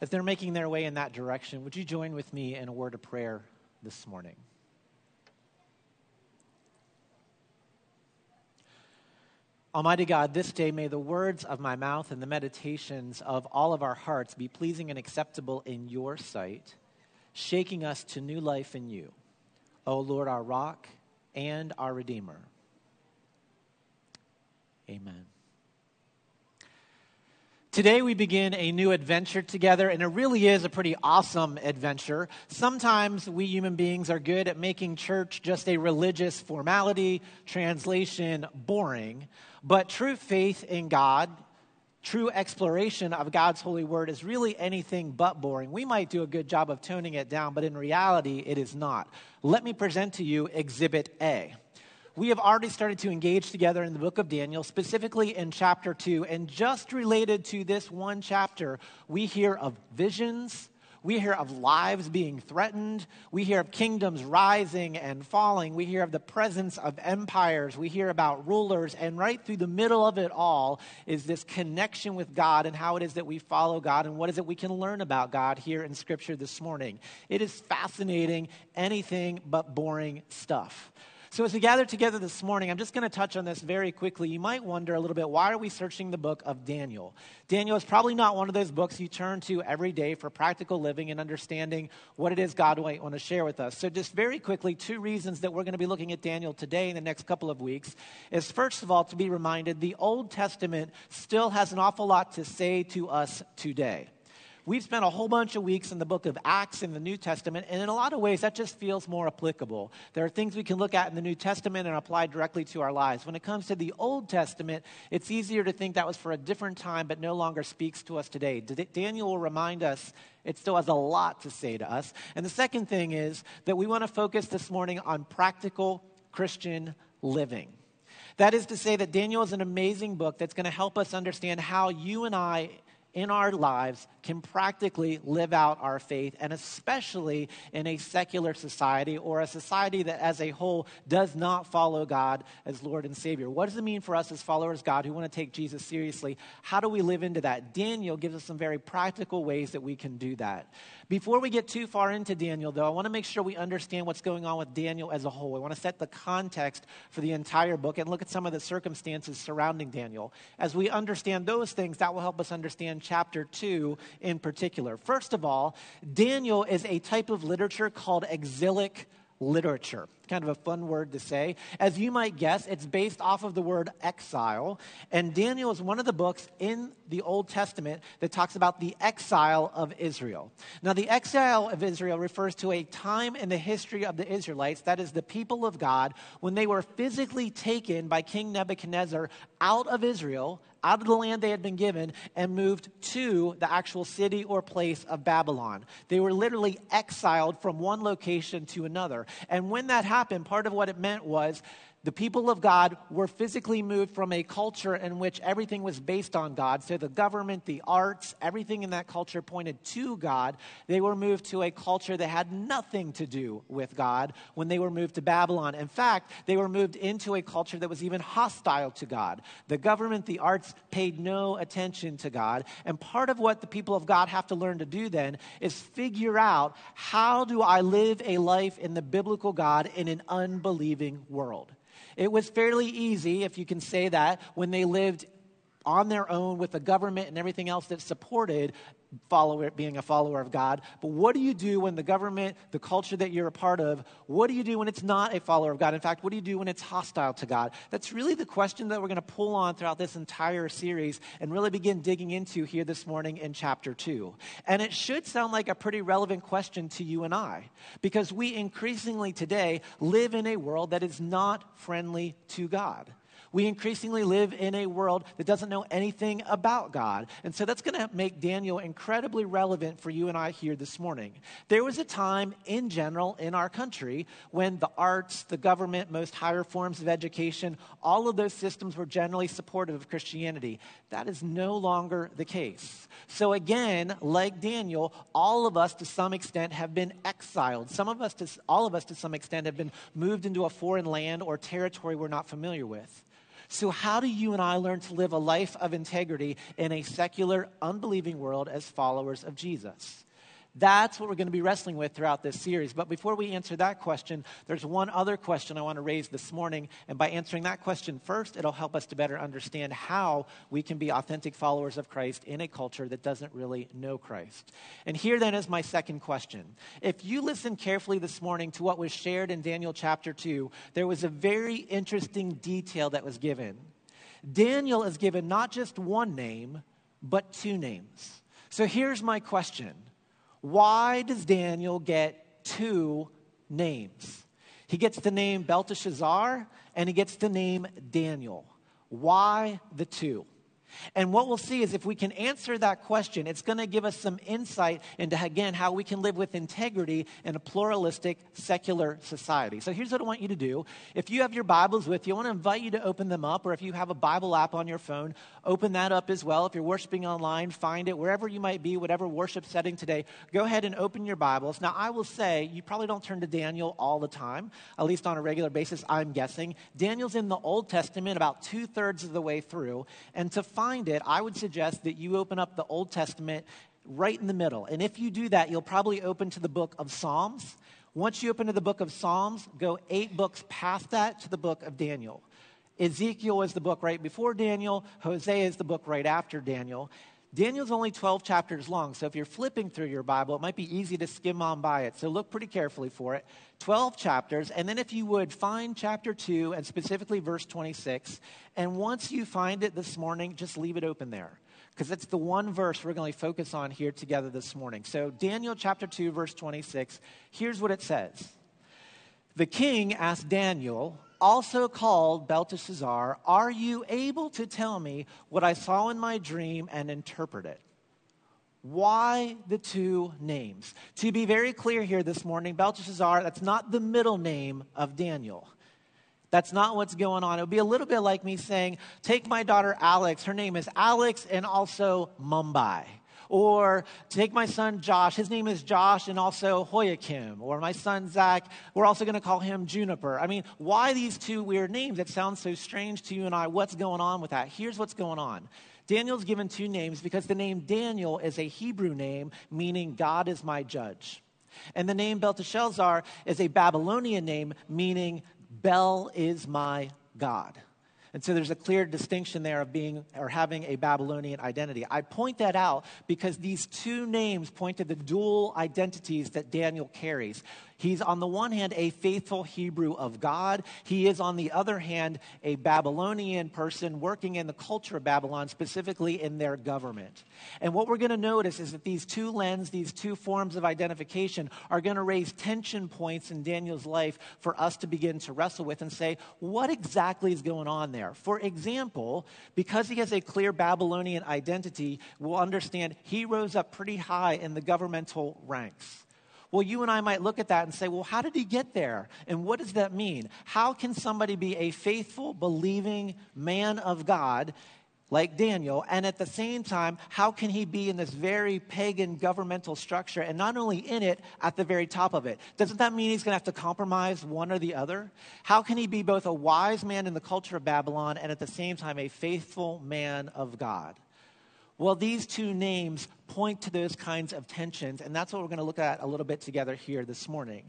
as they're making their way in that direction, would you join with me in a word of prayer this morning? Almighty God, this day may the words of my mouth and the meditations of all of our hearts be pleasing and acceptable in your sight, shaking us to new life in you. O Lord, our rock and our Redeemer. Amen. Today, we begin a new adventure together, and it really is a pretty awesome adventure. Sometimes we human beings are good at making church just a religious formality, translation boring. But true faith in God, true exploration of God's holy word is really anything but boring. We might do a good job of toning it down, but in reality, it is not. Let me present to you Exhibit A we have already started to engage together in the book of Daniel, specifically in chapter 2. And just related to this one chapter, we hear of visions, we hear of lives being threatened, we hear of kingdoms rising and falling, we hear of the presence of empires, we hear about rulers, and right through the middle of it all is this connection with God and how it is that we follow God and what is it we can learn about God here in Scripture this morning. It is fascinating, anything but boring stuff. So, as we gather together this morning, I'm just going to touch on this very quickly. You might wonder a little bit why are we searching the book of Daniel? Daniel is probably not one of those books you turn to every day for practical living and understanding what it is God might want to share with us. So, just very quickly, two reasons that we're going to be looking at Daniel today in the next couple of weeks is first of all, to be reminded the Old Testament still has an awful lot to say to us today. We've spent a whole bunch of weeks in the book of Acts in the New Testament, and in a lot of ways, that just feels more applicable. There are things we can look at in the New Testament and apply directly to our lives. When it comes to the Old Testament, it's easier to think that was for a different time, but no longer speaks to us today. Daniel will remind us it still has a lot to say to us. And the second thing is that we want to focus this morning on practical Christian living. That is to say, that Daniel is an amazing book that's going to help us understand how you and I in our lives can practically live out our faith, and especially in a secular society or a society that as a whole does not follow God as Lord and Savior. What does it mean for us as followers of God who want to take Jesus seriously? How do we live into that? Daniel gives us some very practical ways that we can do that. Before we get too far into Daniel, though, I want to make sure we understand what's going on with Daniel as a whole. I want to set the context for the entire book and look at some of the circumstances surrounding Daniel. As we understand those things, that will help us understand chapter 2 in particular. First of all, Daniel is a type of literature called exilic literature. Kind of a fun word to say. As you might guess, it's based off of the word exile. And Daniel is one of the books in the Old Testament that talks about the exile of Israel. Now, the exile of Israel refers to a time in the history of the Israelites, that is, the people of God, when they were physically taken by King Nebuchadnezzar out of Israel out of the land they had been given and moved to the actual city or place of Babylon. They were literally exiled from one location to another. And when that happened, part of what it meant was the people of God were physically moved from a culture in which everything was based on God. So the government, the arts, everything in that culture pointed to God. They were moved to a culture that had nothing to do with God when they were moved to Babylon. In fact, they were moved into a culture that was even hostile to God. The government, the arts paid no attention to God. And part of what the people of God have to learn to do then is figure out how do I live a life in the biblical God in an unbelieving world? It was fairly easy, if you can say that, when they lived on their own with the government and everything else that supported follower, being a follower of God. But what do you do when the government, the culture that you're a part of, what do you do when it's not a follower of God? In fact, what do you do when it's hostile to God? That's really the question that we're going to pull on throughout this entire series and really begin digging into here this morning in chapter 2. And it should sound like a pretty relevant question to you and I because we increasingly today live in a world that is not friendly to God. We increasingly live in a world that doesn't know anything about God. And so that's going to make Daniel incredibly relevant for you and I here this morning. There was a time in general in our country when the arts, the government, most higher forms of education, all of those systems were generally supportive of Christianity. That is no longer the case. So again, like Daniel, all of us to some extent have been exiled. Some of us, to, all of us to some extent, have been moved into a foreign land or territory we're not familiar with. So, how do you and I learn to live a life of integrity in a secular, unbelieving world as followers of Jesus? That's what we're going to be wrestling with throughout this series. But before we answer that question, there's one other question I want to raise this morning. And by answering that question first, it'll help us to better understand how we can be authentic followers of Christ in a culture that doesn't really know Christ. And here then is my second question. If you listen carefully this morning to what was shared in Daniel chapter 2, there was a very interesting detail that was given. Daniel is given not just one name, but two names. So here's my question why does Daniel get two names? He gets the name Belteshazzar and he gets the name Daniel. Why the two? And what we'll see is if we can answer that question, it's going to give us some insight into, again, how we can live with integrity in a pluralistic, secular society. So here's what I want you to do. If you have your Bibles with you, I want to invite you to open them up, or if you have a Bible app on your phone, open that up as well. If you're worshiping online, find it wherever you might be, whatever worship setting today, go ahead and open your Bibles. Now, I will say, you probably don't turn to Daniel all the time, at least on a regular basis, I'm guessing. Daniel's in the Old Testament about two thirds of the way through, and to find it, I would suggest that you open up the Old Testament right in the middle. And if you do that, you'll probably open to the book of Psalms. Once you open to the book of Psalms, go eight books past that to the book of Daniel. Ezekiel is the book right before Daniel, Hosea is the book right after Daniel. Daniel's only 12 chapters long, so if you're flipping through your Bible, it might be easy to skim on by it. So look pretty carefully for it. 12 chapters, and then if you would, find chapter 2 and specifically verse 26. And once you find it this morning, just leave it open there because it's the one verse we're going to focus on here together this morning. So, Daniel chapter 2, verse 26, here's what it says The king asked Daniel, also called Belteshazzar, Are you able to tell me what I saw in my dream and interpret it? Why the two names? To be very clear here this morning, Belteshazzar, that's not the middle name of Daniel. That's not what's going on. It would be a little bit like me saying, Take my daughter Alex. Her name is Alex and also Mumbai. Or take my son Josh, his name is Josh and also Hoyakim. Or my son Zach, we're also going to call him Juniper. I mean, why these two weird names? It sounds so strange to you and I. What's going on with that? Here's what's going on. Daniel's given two names because the name Daniel is a Hebrew name meaning God is my judge. And the name Belteshazzar is a Babylonian name meaning Bel is my God. And so there's a clear distinction there of being or having a Babylonian identity. I point that out because these two names point to the dual identities that Daniel carries. He's on the one hand a faithful Hebrew of God. He is on the other hand a Babylonian person working in the culture of Babylon, specifically in their government. And what we're going to notice is that these two lenses, these two forms of identification, are going to raise tension points in Daniel's life for us to begin to wrestle with and say, what exactly is going on there? For example, because he has a clear Babylonian identity, we'll understand he rose up pretty high in the governmental ranks. Well, you and I might look at that and say, well, how did he get there? And what does that mean? How can somebody be a faithful, believing man of God like Daniel, and at the same time, how can he be in this very pagan governmental structure and not only in it, at the very top of it? Doesn't that mean he's going to have to compromise one or the other? How can he be both a wise man in the culture of Babylon and at the same time a faithful man of God? Well, these two names point to those kinds of tensions, and that's what we're going to look at a little bit together here this morning.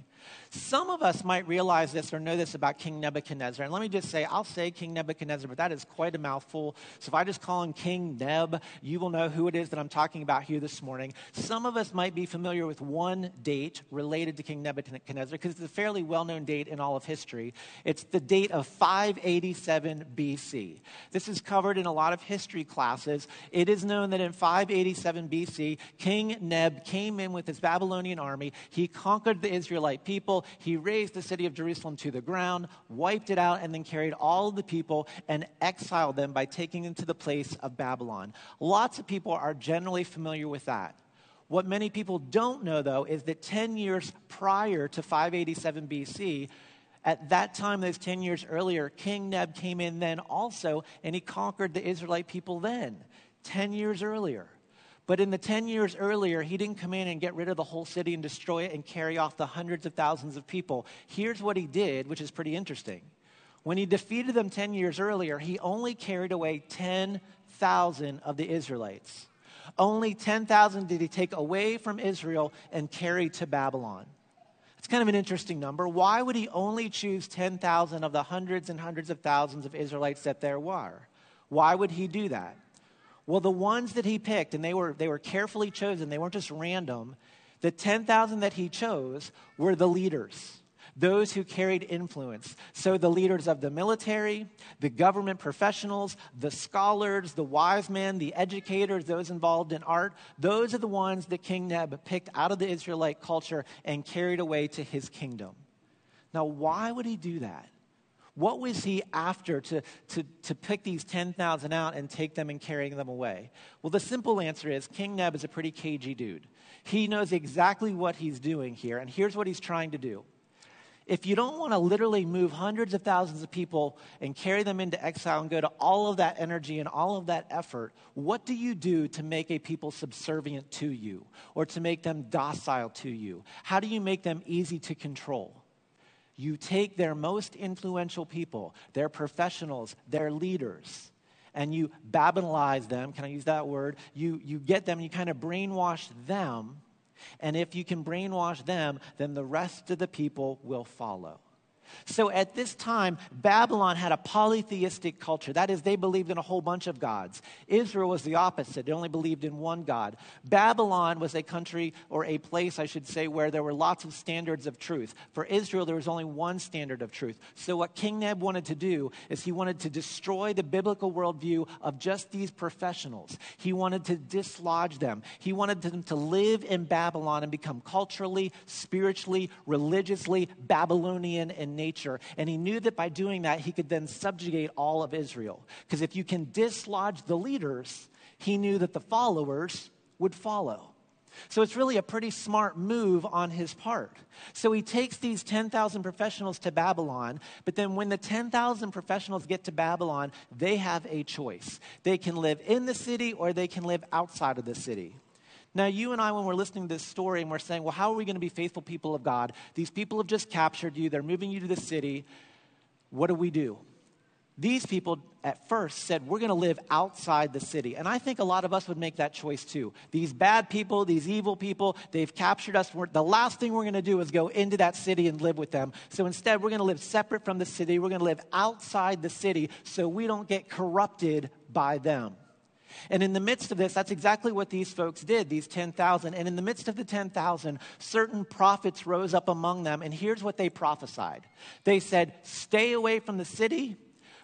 Some of us might realize this or know this about King Nebuchadnezzar. And let me just say, I'll say King Nebuchadnezzar, but that is quite a mouthful. So if I just call him King Neb, you will know who it is that I'm talking about here this morning. Some of us might be familiar with one date related to King Nebuchadnezzar because it's a fairly well known date in all of history. It's the date of 587 BC. This is covered in a lot of history classes. It is known that in 587 BC, BC, King Neb came in with his Babylonian army. He conquered the Israelite people. He razed the city of Jerusalem to the ground, wiped it out, and then carried all the people and exiled them by taking them to the place of Babylon. Lots of people are generally familiar with that. What many people don't know, though, is that 10 years prior to 587 BC, at that time, those 10 years earlier, King Neb came in then also, and he conquered the Israelite people then, 10 years earlier. But in the 10 years earlier, he didn't come in and get rid of the whole city and destroy it and carry off the hundreds of thousands of people. Here's what he did, which is pretty interesting. When he defeated them 10 years earlier, he only carried away 10,000 of the Israelites. Only 10,000 did he take away from Israel and carry to Babylon. It's kind of an interesting number. Why would he only choose 10,000 of the hundreds and hundreds of thousands of Israelites that there were? Why would he do that? Well, the ones that he picked, and they were, they were carefully chosen, they weren't just random, the 10,000 that he chose were the leaders those who carried influence. So, the leaders of the military, the government professionals, the scholars, the wise men, the educators, those involved in art, those are the ones that King Neb picked out of the Israelite culture and carried away to his kingdom. Now, why would he do that? What was he after to, to, to pick these 10,000 out and take them and carrying them away? Well, the simple answer is King Neb is a pretty cagey dude. He knows exactly what he's doing here, and here's what he's trying to do if you don't want to literally move hundreds of thousands of people and carry them into exile and go to all of that energy and all of that effort, what do you do to make a people subservient to you or to make them docile to you? How do you make them easy to control? You take their most influential people, their professionals, their leaders, and you Babylonize them. Can I use that word? You, you get them, you kind of brainwash them and if you can brainwash them, then the rest of the people will follow. So at this time, Babylon had a polytheistic culture. That is, they believed in a whole bunch of gods. Israel was the opposite, they only believed in one God. Babylon was a country, or a place, I should say, where there were lots of standards of truth. For Israel, there was only one standard of truth. So what King Neb wanted to do is he wanted to destroy the biblical worldview of just these professionals. He wanted to dislodge them. He wanted them to live in Babylon and become culturally, spiritually, religiously Babylonian in nature. And he knew that by doing that, he could then subjugate all of Israel. Because if you can dislodge the leaders, he knew that the followers would follow. So it's really a pretty smart move on his part. So he takes these 10,000 professionals to Babylon, but then when the 10,000 professionals get to Babylon, they have a choice. They can live in the city or they can live outside of the city. Now, you and I, when we're listening to this story and we're saying, well, how are we going to be faithful people of God? These people have just captured you, they're moving you to the city. What do we do? These people at first said, We're going to live outside the city. And I think a lot of us would make that choice too. These bad people, these evil people, they've captured us. We're, the last thing we're going to do is go into that city and live with them. So instead, we're going to live separate from the city. We're going to live outside the city so we don't get corrupted by them. And in the midst of this, that's exactly what these folks did, these 10,000. And in the midst of the 10,000, certain prophets rose up among them. And here's what they prophesied they said, Stay away from the city.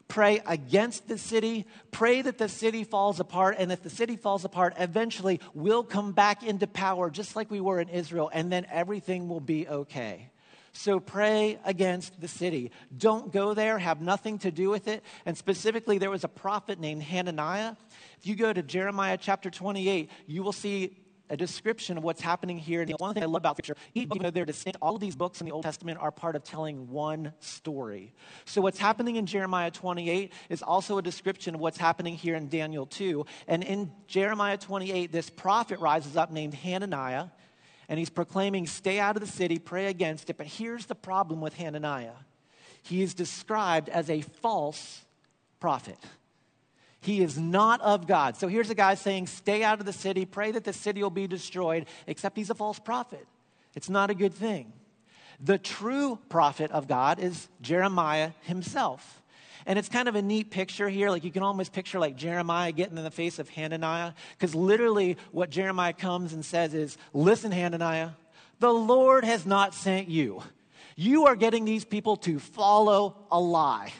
Pray against the city. Pray that the city falls apart. And if the city falls apart, eventually we'll come back into power just like we were in Israel. And then everything will be okay. So pray against the city. Don't go there, have nothing to do with it. And specifically, there was a prophet named Hananiah. If you go to Jeremiah chapter 28, you will see a description of what's happening here. And the one thing I love about Scripture, even though they're distinct, all these books in the Old Testament are part of telling one story. So what's happening in Jeremiah 28 is also a description of what's happening here in Daniel 2. And in Jeremiah 28, this prophet rises up named Hananiah and he's proclaiming, Stay out of the city, pray against it. But here's the problem with Hananiah he is described as a false prophet. He is not of God. So here's a guy saying, Stay out of the city, pray that the city will be destroyed, except he's a false prophet. It's not a good thing. The true prophet of God is Jeremiah himself. And it's kind of a neat picture here. Like you can almost picture like Jeremiah getting in the face of Hananiah. Because literally what Jeremiah comes and says is, Listen, Hananiah, the Lord has not sent you. You are getting these people to follow a lie.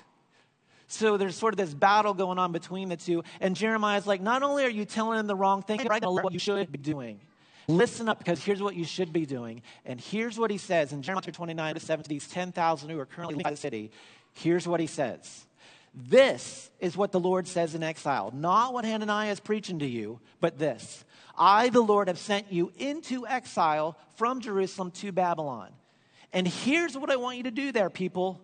So there's sort of this battle going on between the two. And Jeremiah's like, not only are you telling them the wrong thing, right what you should be doing. Listen up, because here's what you should be doing. And here's what he says in Jeremiah 29 to 7 to these 10,000 who are currently in the city. Here's what he says this is what the Lord says in exile. Not what Hananiah is preaching to you, but this I, the Lord, have sent you into exile from Jerusalem to Babylon. And here's what I want you to do there, people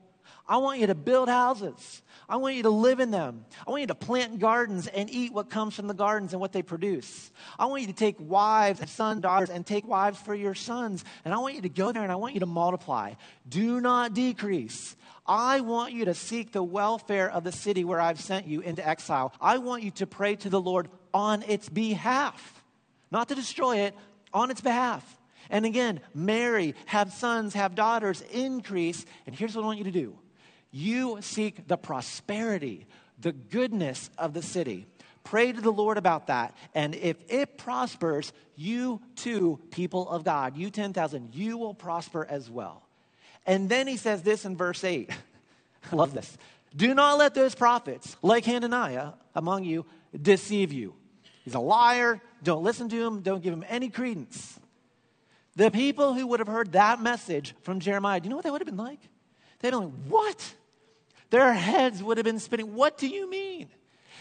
I want you to build houses. I want you to live in them. I want you to plant gardens and eat what comes from the gardens and what they produce. I want you to take wives and sons, daughters, and take wives for your sons. And I want you to go there and I want you to multiply. Do not decrease. I want you to seek the welfare of the city where I've sent you into exile. I want you to pray to the Lord on its behalf, not to destroy it, on its behalf. And again, marry, have sons, have daughters, increase. And here's what I want you to do you seek the prosperity, the goodness of the city. Pray to the Lord about that. And if it prospers, you too, people of God, you 10,000, you will prosper as well. And then he says this in verse 8. I love this. Do not let those prophets, like Hananiah, among you, deceive you. He's a liar. Don't listen to him. Don't give him any credence. The people who would have heard that message from Jeremiah, do you know what that would have been like? They'd been like, What? Their heads would have been spinning. What do you mean?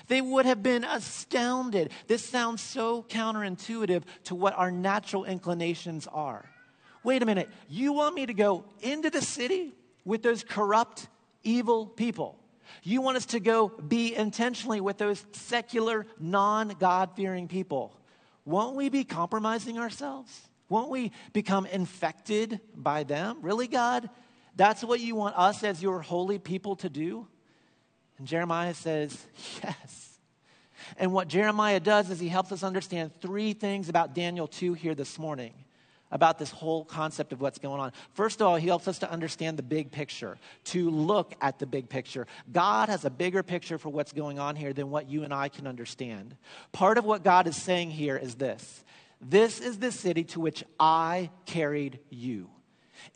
They would have been astounded. This sounds so counterintuitive to what our natural inclinations are. Wait a minute. You want me to go into the city with those corrupt, evil people? You want us to go be intentionally with those secular, non God fearing people? Won't we be compromising ourselves? Won't we become infected by them? Really, God? That's what you want us as your holy people to do? And Jeremiah says, Yes. And what Jeremiah does is he helps us understand three things about Daniel 2 here this morning, about this whole concept of what's going on. First of all, he helps us to understand the big picture, to look at the big picture. God has a bigger picture for what's going on here than what you and I can understand. Part of what God is saying here is this This is the city to which I carried you.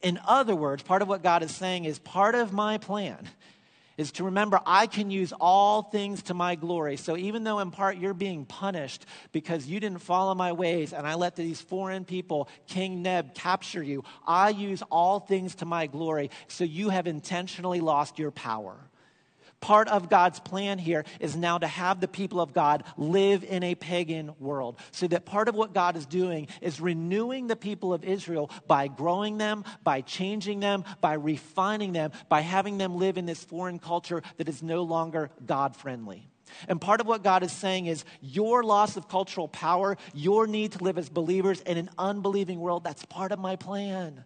In other words, part of what God is saying is part of my plan is to remember I can use all things to my glory. So even though in part you're being punished because you didn't follow my ways and I let these foreign people, King Neb, capture you, I use all things to my glory. So you have intentionally lost your power. Part of God's plan here is now to have the people of God live in a pagan world. So that part of what God is doing is renewing the people of Israel by growing them, by changing them, by refining them, by having them live in this foreign culture that is no longer God friendly. And part of what God is saying is your loss of cultural power, your need to live as believers in an unbelieving world, that's part of my plan.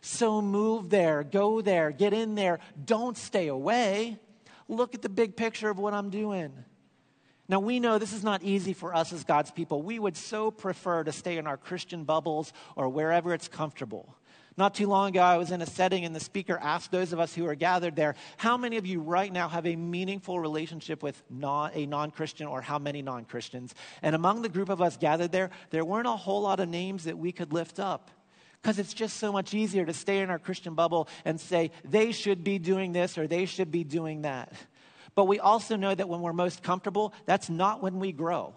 So move there, go there, get in there, don't stay away. Look at the big picture of what I'm doing. Now, we know this is not easy for us as God's people. We would so prefer to stay in our Christian bubbles or wherever it's comfortable. Not too long ago, I was in a setting and the speaker asked those of us who are gathered there, How many of you right now have a meaningful relationship with non, a non Christian or how many non Christians? And among the group of us gathered there, there weren't a whole lot of names that we could lift up because it's just so much easier to stay in our Christian bubble and say they should be doing this or they should be doing that. But we also know that when we're most comfortable, that's not when we grow.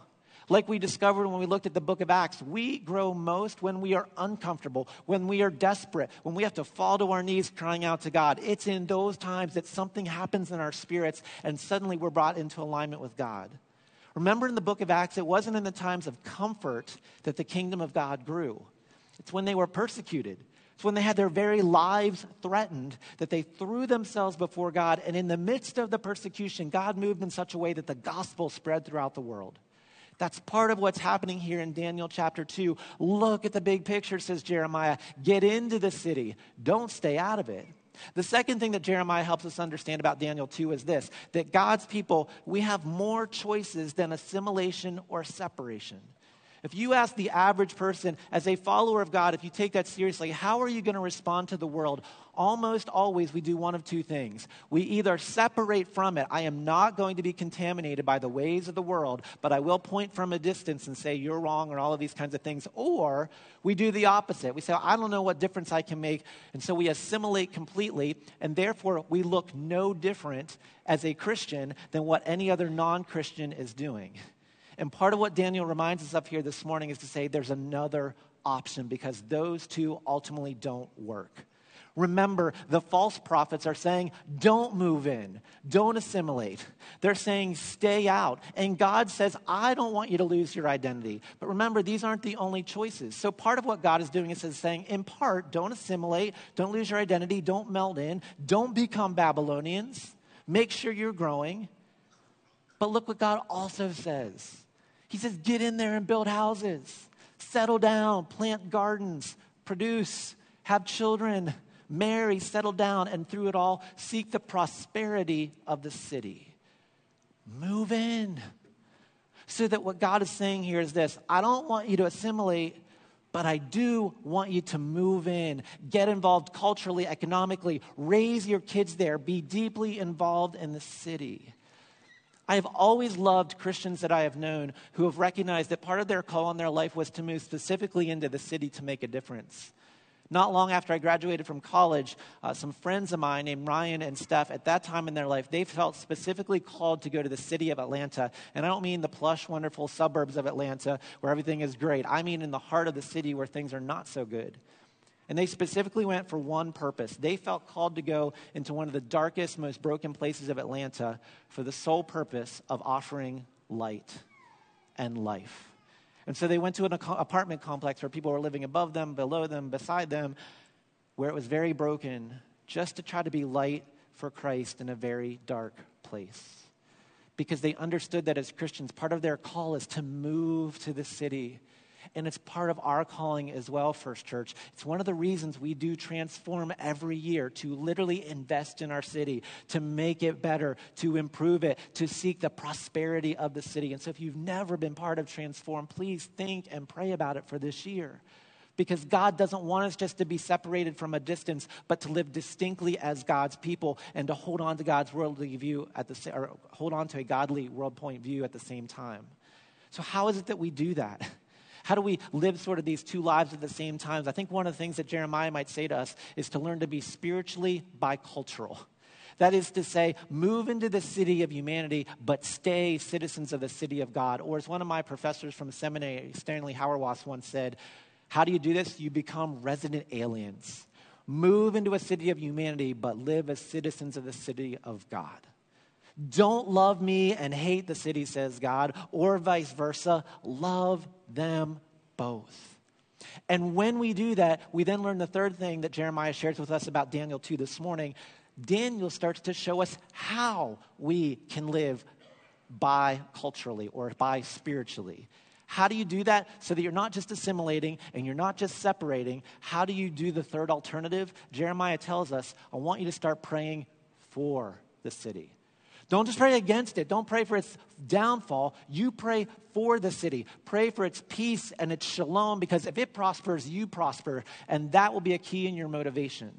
Like we discovered when we looked at the book of Acts, we grow most when we are uncomfortable, when we are desperate, when we have to fall to our knees crying out to God. It's in those times that something happens in our spirits and suddenly we're brought into alignment with God. Remember in the book of Acts, it wasn't in the times of comfort that the kingdom of God grew. It's when they were persecuted. It's when they had their very lives threatened that they threw themselves before God. And in the midst of the persecution, God moved in such a way that the gospel spread throughout the world. That's part of what's happening here in Daniel chapter 2. Look at the big picture, says Jeremiah. Get into the city, don't stay out of it. The second thing that Jeremiah helps us understand about Daniel 2 is this that God's people, we have more choices than assimilation or separation. If you ask the average person, as a follower of God, if you take that seriously, how are you going to respond to the world? Almost always we do one of two things. We either separate from it. I am not going to be contaminated by the ways of the world, but I will point from a distance and say you're wrong or all of these kinds of things. Or we do the opposite. We say, I don't know what difference I can make. And so we assimilate completely, and therefore we look no different as a Christian than what any other non Christian is doing. And part of what Daniel reminds us of here this morning is to say there's another option because those two ultimately don't work. Remember, the false prophets are saying, don't move in, don't assimilate. They're saying, stay out. And God says, I don't want you to lose your identity. But remember, these aren't the only choices. So part of what God is doing is saying, in part, don't assimilate, don't lose your identity, don't melt in, don't become Babylonians, make sure you're growing. But look what God also says He says, get in there and build houses, settle down, plant gardens, produce, have children marry, settle down, and through it all, seek the prosperity of the city. Move in. So that what God is saying here is this I don't want you to assimilate, but I do want you to move in, get involved culturally, economically, raise your kids there, be deeply involved in the city. I have always loved Christians that I have known who have recognized that part of their call in their life was to move specifically into the city to make a difference. Not long after I graduated from college, uh, some friends of mine named Ryan and Steph, at that time in their life, they felt specifically called to go to the city of Atlanta. And I don't mean the plush, wonderful suburbs of Atlanta where everything is great. I mean in the heart of the city where things are not so good. And they specifically went for one purpose. They felt called to go into one of the darkest, most broken places of Atlanta for the sole purpose of offering light and life. And so they went to an apartment complex where people were living above them, below them, beside them, where it was very broken, just to try to be light for Christ in a very dark place. Because they understood that as Christians, part of their call is to move to the city and it's part of our calling as well, First Church. It's one of the reasons we do transform every year to literally invest in our city, to make it better, to improve it, to seek the prosperity of the city. And so if you've never been part of Transform, please think and pray about it for this year because God doesn't want us just to be separated from a distance, but to live distinctly as God's people and to hold on to God's worldly view at the or hold on to a godly world point view at the same time. So how is it that we do that? How do we live sort of these two lives at the same time? I think one of the things that Jeremiah might say to us is to learn to be spiritually bicultural. That is to say, move into the city of humanity, but stay citizens of the city of God. Or as one of my professors from seminary, Stanley Hauerwas, once said, how do you do this? You become resident aliens. Move into a city of humanity, but live as citizens of the city of God. Don't love me and hate the city, says God, or vice versa. Love them both. And when we do that, we then learn the third thing that Jeremiah shares with us about Daniel 2 this morning. Daniel starts to show us how we can live by culturally or by spiritually. How do you do that so that you're not just assimilating and you're not just separating? How do you do the third alternative? Jeremiah tells us, I want you to start praying for the city. Don't just pray against it. Don't pray for its downfall. You pray for the city. Pray for its peace and its shalom because if it prospers, you prosper. And that will be a key in your motivation.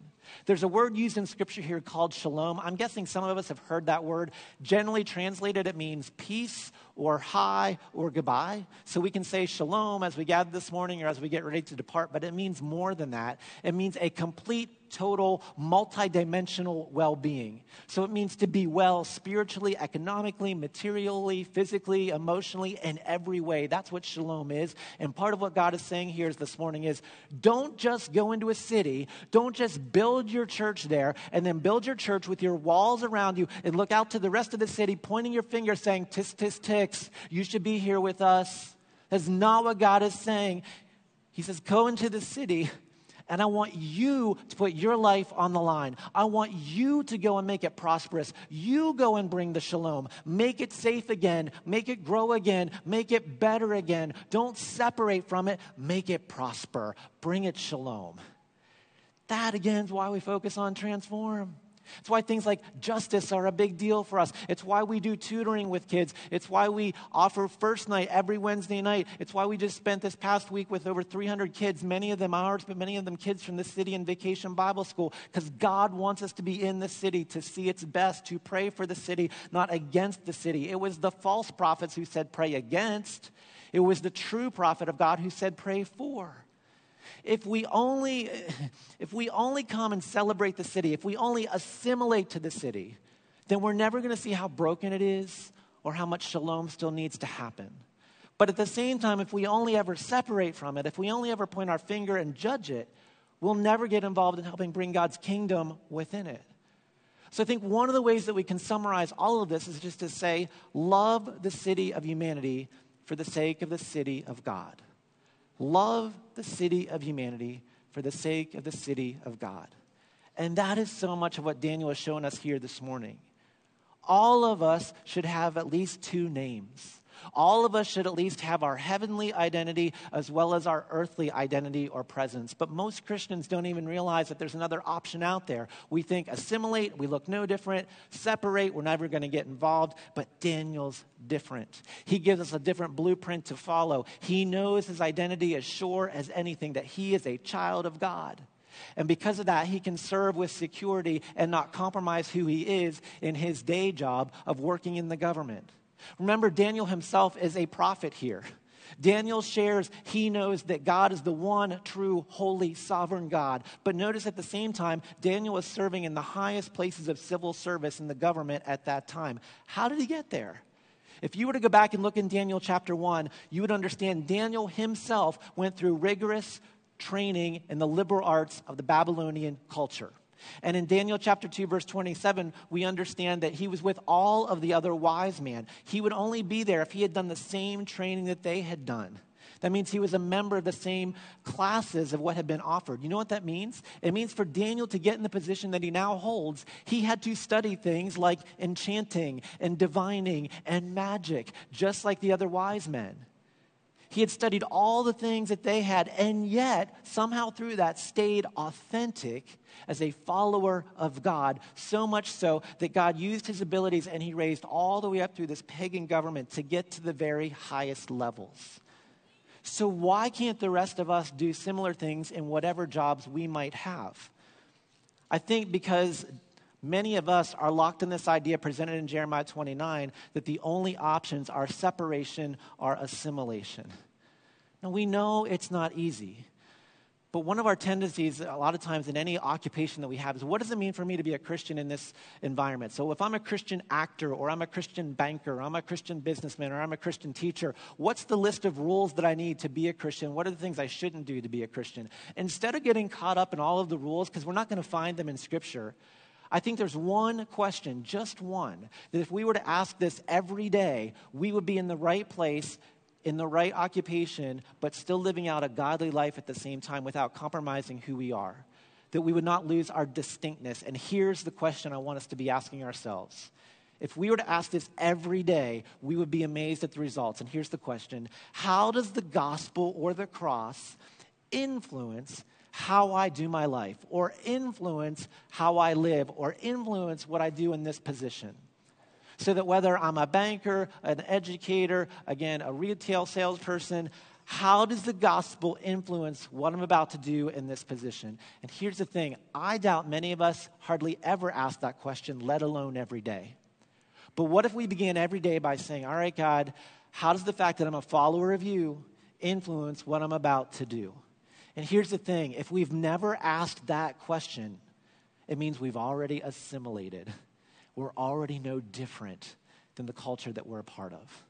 There's a word used in scripture here called shalom. I'm guessing some of us have heard that word. Generally translated, it means peace or hi or goodbye. So we can say shalom as we gather this morning or as we get ready to depart, but it means more than that. It means a complete total, multidimensional well being. So it means to be well spiritually, economically, materially, physically, emotionally, in every way. That's what shalom is. And part of what God is saying here is this morning is don't just go into a city, don't just build your church there, and then build your church with your walls around you and look out to the rest of the city, pointing your finger, saying, Tis, tis, you should be here with us. That's not what God is saying. He says, Go into the city and I want you to put your life on the line. I want you to go and make it prosperous. You go and bring the shalom. Make it safe again. Make it grow again. Make it better again. Don't separate from it. Make it prosper. Bring it shalom. That again is why we focus on transform. It's why things like justice are a big deal for us. It's why we do tutoring with kids. It's why we offer first night every Wednesday night. It's why we just spent this past week with over 300 kids, many of them ours, but many of them kids from the city and vacation Bible school, because God wants us to be in the city, to see its best, to pray for the city, not against the city. It was the false prophets who said pray against, it was the true prophet of God who said pray for if we only if we only come and celebrate the city, if we only assimilate to the city, then we're never going to see how broken it is or how much shalom still needs to happen. But at the same time, if we only ever separate from it, if we only ever point our finger and judge it, we'll never get involved in helping bring God's kingdom within it. So I think one of the ways that we can summarize all of this is just to say, love the city of humanity for the sake of the city of God. Love the city of humanity for the sake of the city of God. And that is so much of what Daniel has shown us here this morning. All of us should have at least two names. All of us should at least have our heavenly identity as well as our earthly identity or presence. But most Christians don't even realize that there's another option out there. We think assimilate, we look no different, separate, we're never going to get involved. But Daniel's different. He gives us a different blueprint to follow. He knows his identity as sure as anything that he is a child of God. And because of that, he can serve with security and not compromise who he is in his day job of working in the government. Remember, Daniel himself is a prophet here. Daniel shares he knows that God is the one true, holy, sovereign God. But notice at the same time, Daniel is serving in the highest places of civil service in the government at that time. How did he get there? If you were to go back and look in Daniel chapter 1, you would understand Daniel himself went through rigorous training in the liberal arts of the Babylonian culture. And in Daniel chapter 2, verse 27, we understand that he was with all of the other wise men. He would only be there if he had done the same training that they had done. That means he was a member of the same classes of what had been offered. You know what that means? It means for Daniel to get in the position that he now holds, he had to study things like enchanting and divining and magic, just like the other wise men. He had studied all the things that they had, and yet, somehow through that, stayed authentic as a follower of God. So much so that God used his abilities and he raised all the way up through this pagan government to get to the very highest levels. So, why can't the rest of us do similar things in whatever jobs we might have? I think because many of us are locked in this idea presented in Jeremiah 29 that the only options are separation or assimilation. Now, we know it's not easy. But one of our tendencies, a lot of times in any occupation that we have, is what does it mean for me to be a Christian in this environment? So, if I'm a Christian actor, or I'm a Christian banker, or I'm a Christian businessman, or I'm a Christian teacher, what's the list of rules that I need to be a Christian? What are the things I shouldn't do to be a Christian? Instead of getting caught up in all of the rules, because we're not going to find them in Scripture, I think there's one question, just one, that if we were to ask this every day, we would be in the right place, in the right occupation, but still living out a godly life at the same time without compromising who we are. That we would not lose our distinctness. And here's the question I want us to be asking ourselves. If we were to ask this every day, we would be amazed at the results. And here's the question How does the gospel or the cross influence how I do my life or influence how I live or influence what I do in this position. So that whether I'm a banker, an educator, again, a retail salesperson, how does the gospel influence what I'm about to do in this position? And here's the thing I doubt many of us hardly ever ask that question, let alone every day. But what if we began every day by saying, All right, God, how does the fact that I'm a follower of you influence what I'm about to do? And here's the thing if we've never asked that question, it means we've already assimilated. We're already no different than the culture that we're a part of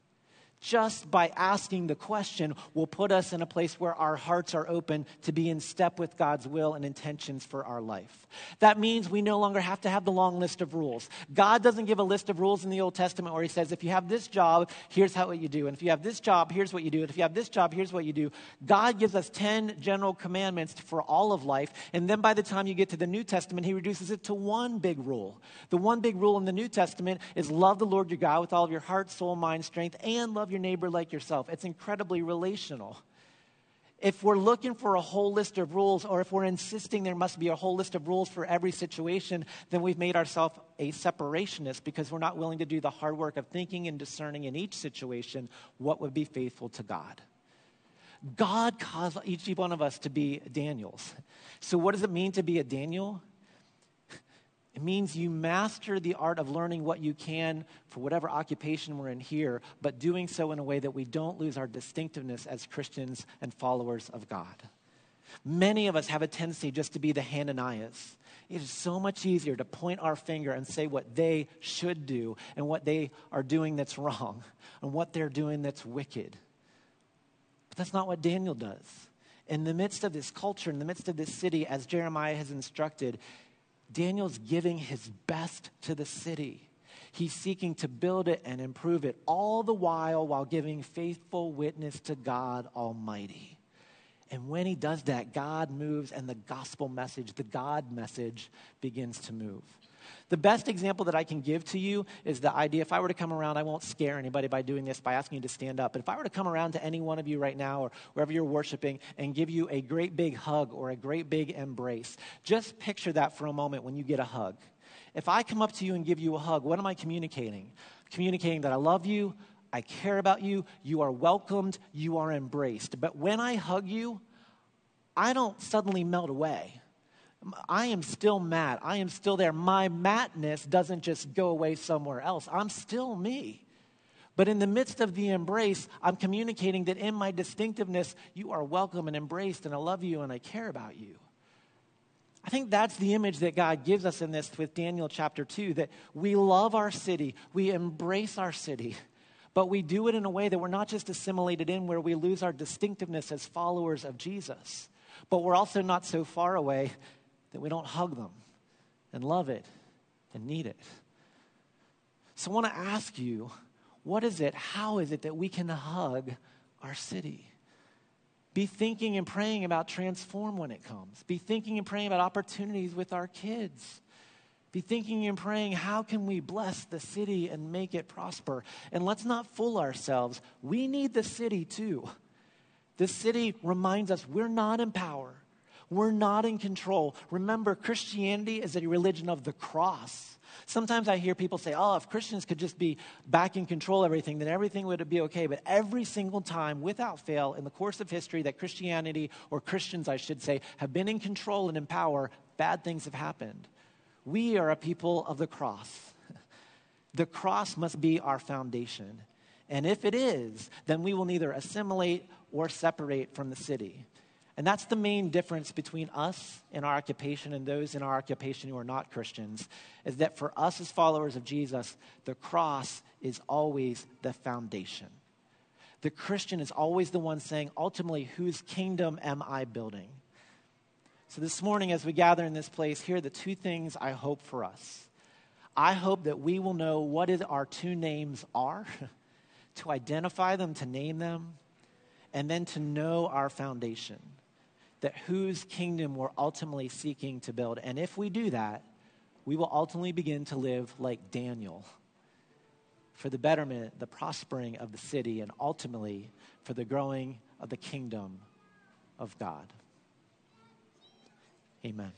just by asking the question will put us in a place where our hearts are open to be in step with God's will and intentions for our life. That means we no longer have to have the long list of rules. God doesn't give a list of rules in the Old Testament where He says, if you have this job, here's how what you do. And if you have this job, here's what you do. And if you have this job, here's what you do. God gives us 10 general commandments for all of life. And then by the time you get to the New Testament, He reduces it to one big rule. The one big rule in the New Testament is love the Lord your God with all of your heart, soul, mind, strength, and love your neighbor like yourself. It's incredibly relational. If we're looking for a whole list of rules, or if we're insisting there must be a whole list of rules for every situation, then we've made ourselves a separationist because we're not willing to do the hard work of thinking and discerning in each situation what would be faithful to God. God caused each one of us to be Daniels. So, what does it mean to be a Daniel? It means you master the art of learning what you can for whatever occupation we're in here, but doing so in a way that we don't lose our distinctiveness as Christians and followers of God. Many of us have a tendency just to be the Hananiahs. It is so much easier to point our finger and say what they should do and what they are doing that's wrong and what they're doing that's wicked. But that's not what Daniel does. In the midst of this culture, in the midst of this city, as Jeremiah has instructed, Daniel's giving his best to the city. He's seeking to build it and improve it, all the while while giving faithful witness to God Almighty. And when he does that, God moves and the gospel message, the God message, begins to move. The best example that I can give to you is the idea if I were to come around, I won't scare anybody by doing this, by asking you to stand up. But if I were to come around to any one of you right now or wherever you're worshiping and give you a great big hug or a great big embrace, just picture that for a moment when you get a hug. If I come up to you and give you a hug, what am I communicating? Communicating that I love you, I care about you, you are welcomed, you are embraced. But when I hug you, I don't suddenly melt away. I am still mad. I am still there. My madness doesn't just go away somewhere else. I'm still me. But in the midst of the embrace, I'm communicating that in my distinctiveness, you are welcome and embraced, and I love you and I care about you. I think that's the image that God gives us in this with Daniel chapter 2 that we love our city, we embrace our city, but we do it in a way that we're not just assimilated in where we lose our distinctiveness as followers of Jesus, but we're also not so far away that we don't hug them and love it and need it. So I want to ask you what is it, how is it that we can hug our city? Be thinking and praying about transform when it comes. Be thinking and praying about opportunities with our kids. Be thinking and praying, how can we bless the city and make it prosper? And let's not fool ourselves. We need the city too. The city reminds us we're not in power. We're not in control. Remember, Christianity is a religion of the cross. Sometimes I hear people say, oh, if Christians could just be back in control of everything, then everything would be okay. But every single time, without fail, in the course of history that Christianity, or Christians, I should say, have been in control and in power, bad things have happened. We are a people of the cross. The cross must be our foundation. And if it is, then we will neither assimilate or separate from the city. And that's the main difference between us in our occupation and those in our occupation who are not Christians, is that for us as followers of Jesus, the cross is always the foundation. The Christian is always the one saying, ultimately, whose kingdom am I building? So this morning, as we gather in this place, here are the two things I hope for us. I hope that we will know what our two names are, to identify them, to name them, and then to know our foundation that whose kingdom we're ultimately seeking to build. And if we do that, we will ultimately begin to live like Daniel for the betterment, the prospering of the city, and ultimately for the growing of the kingdom of God. Amen.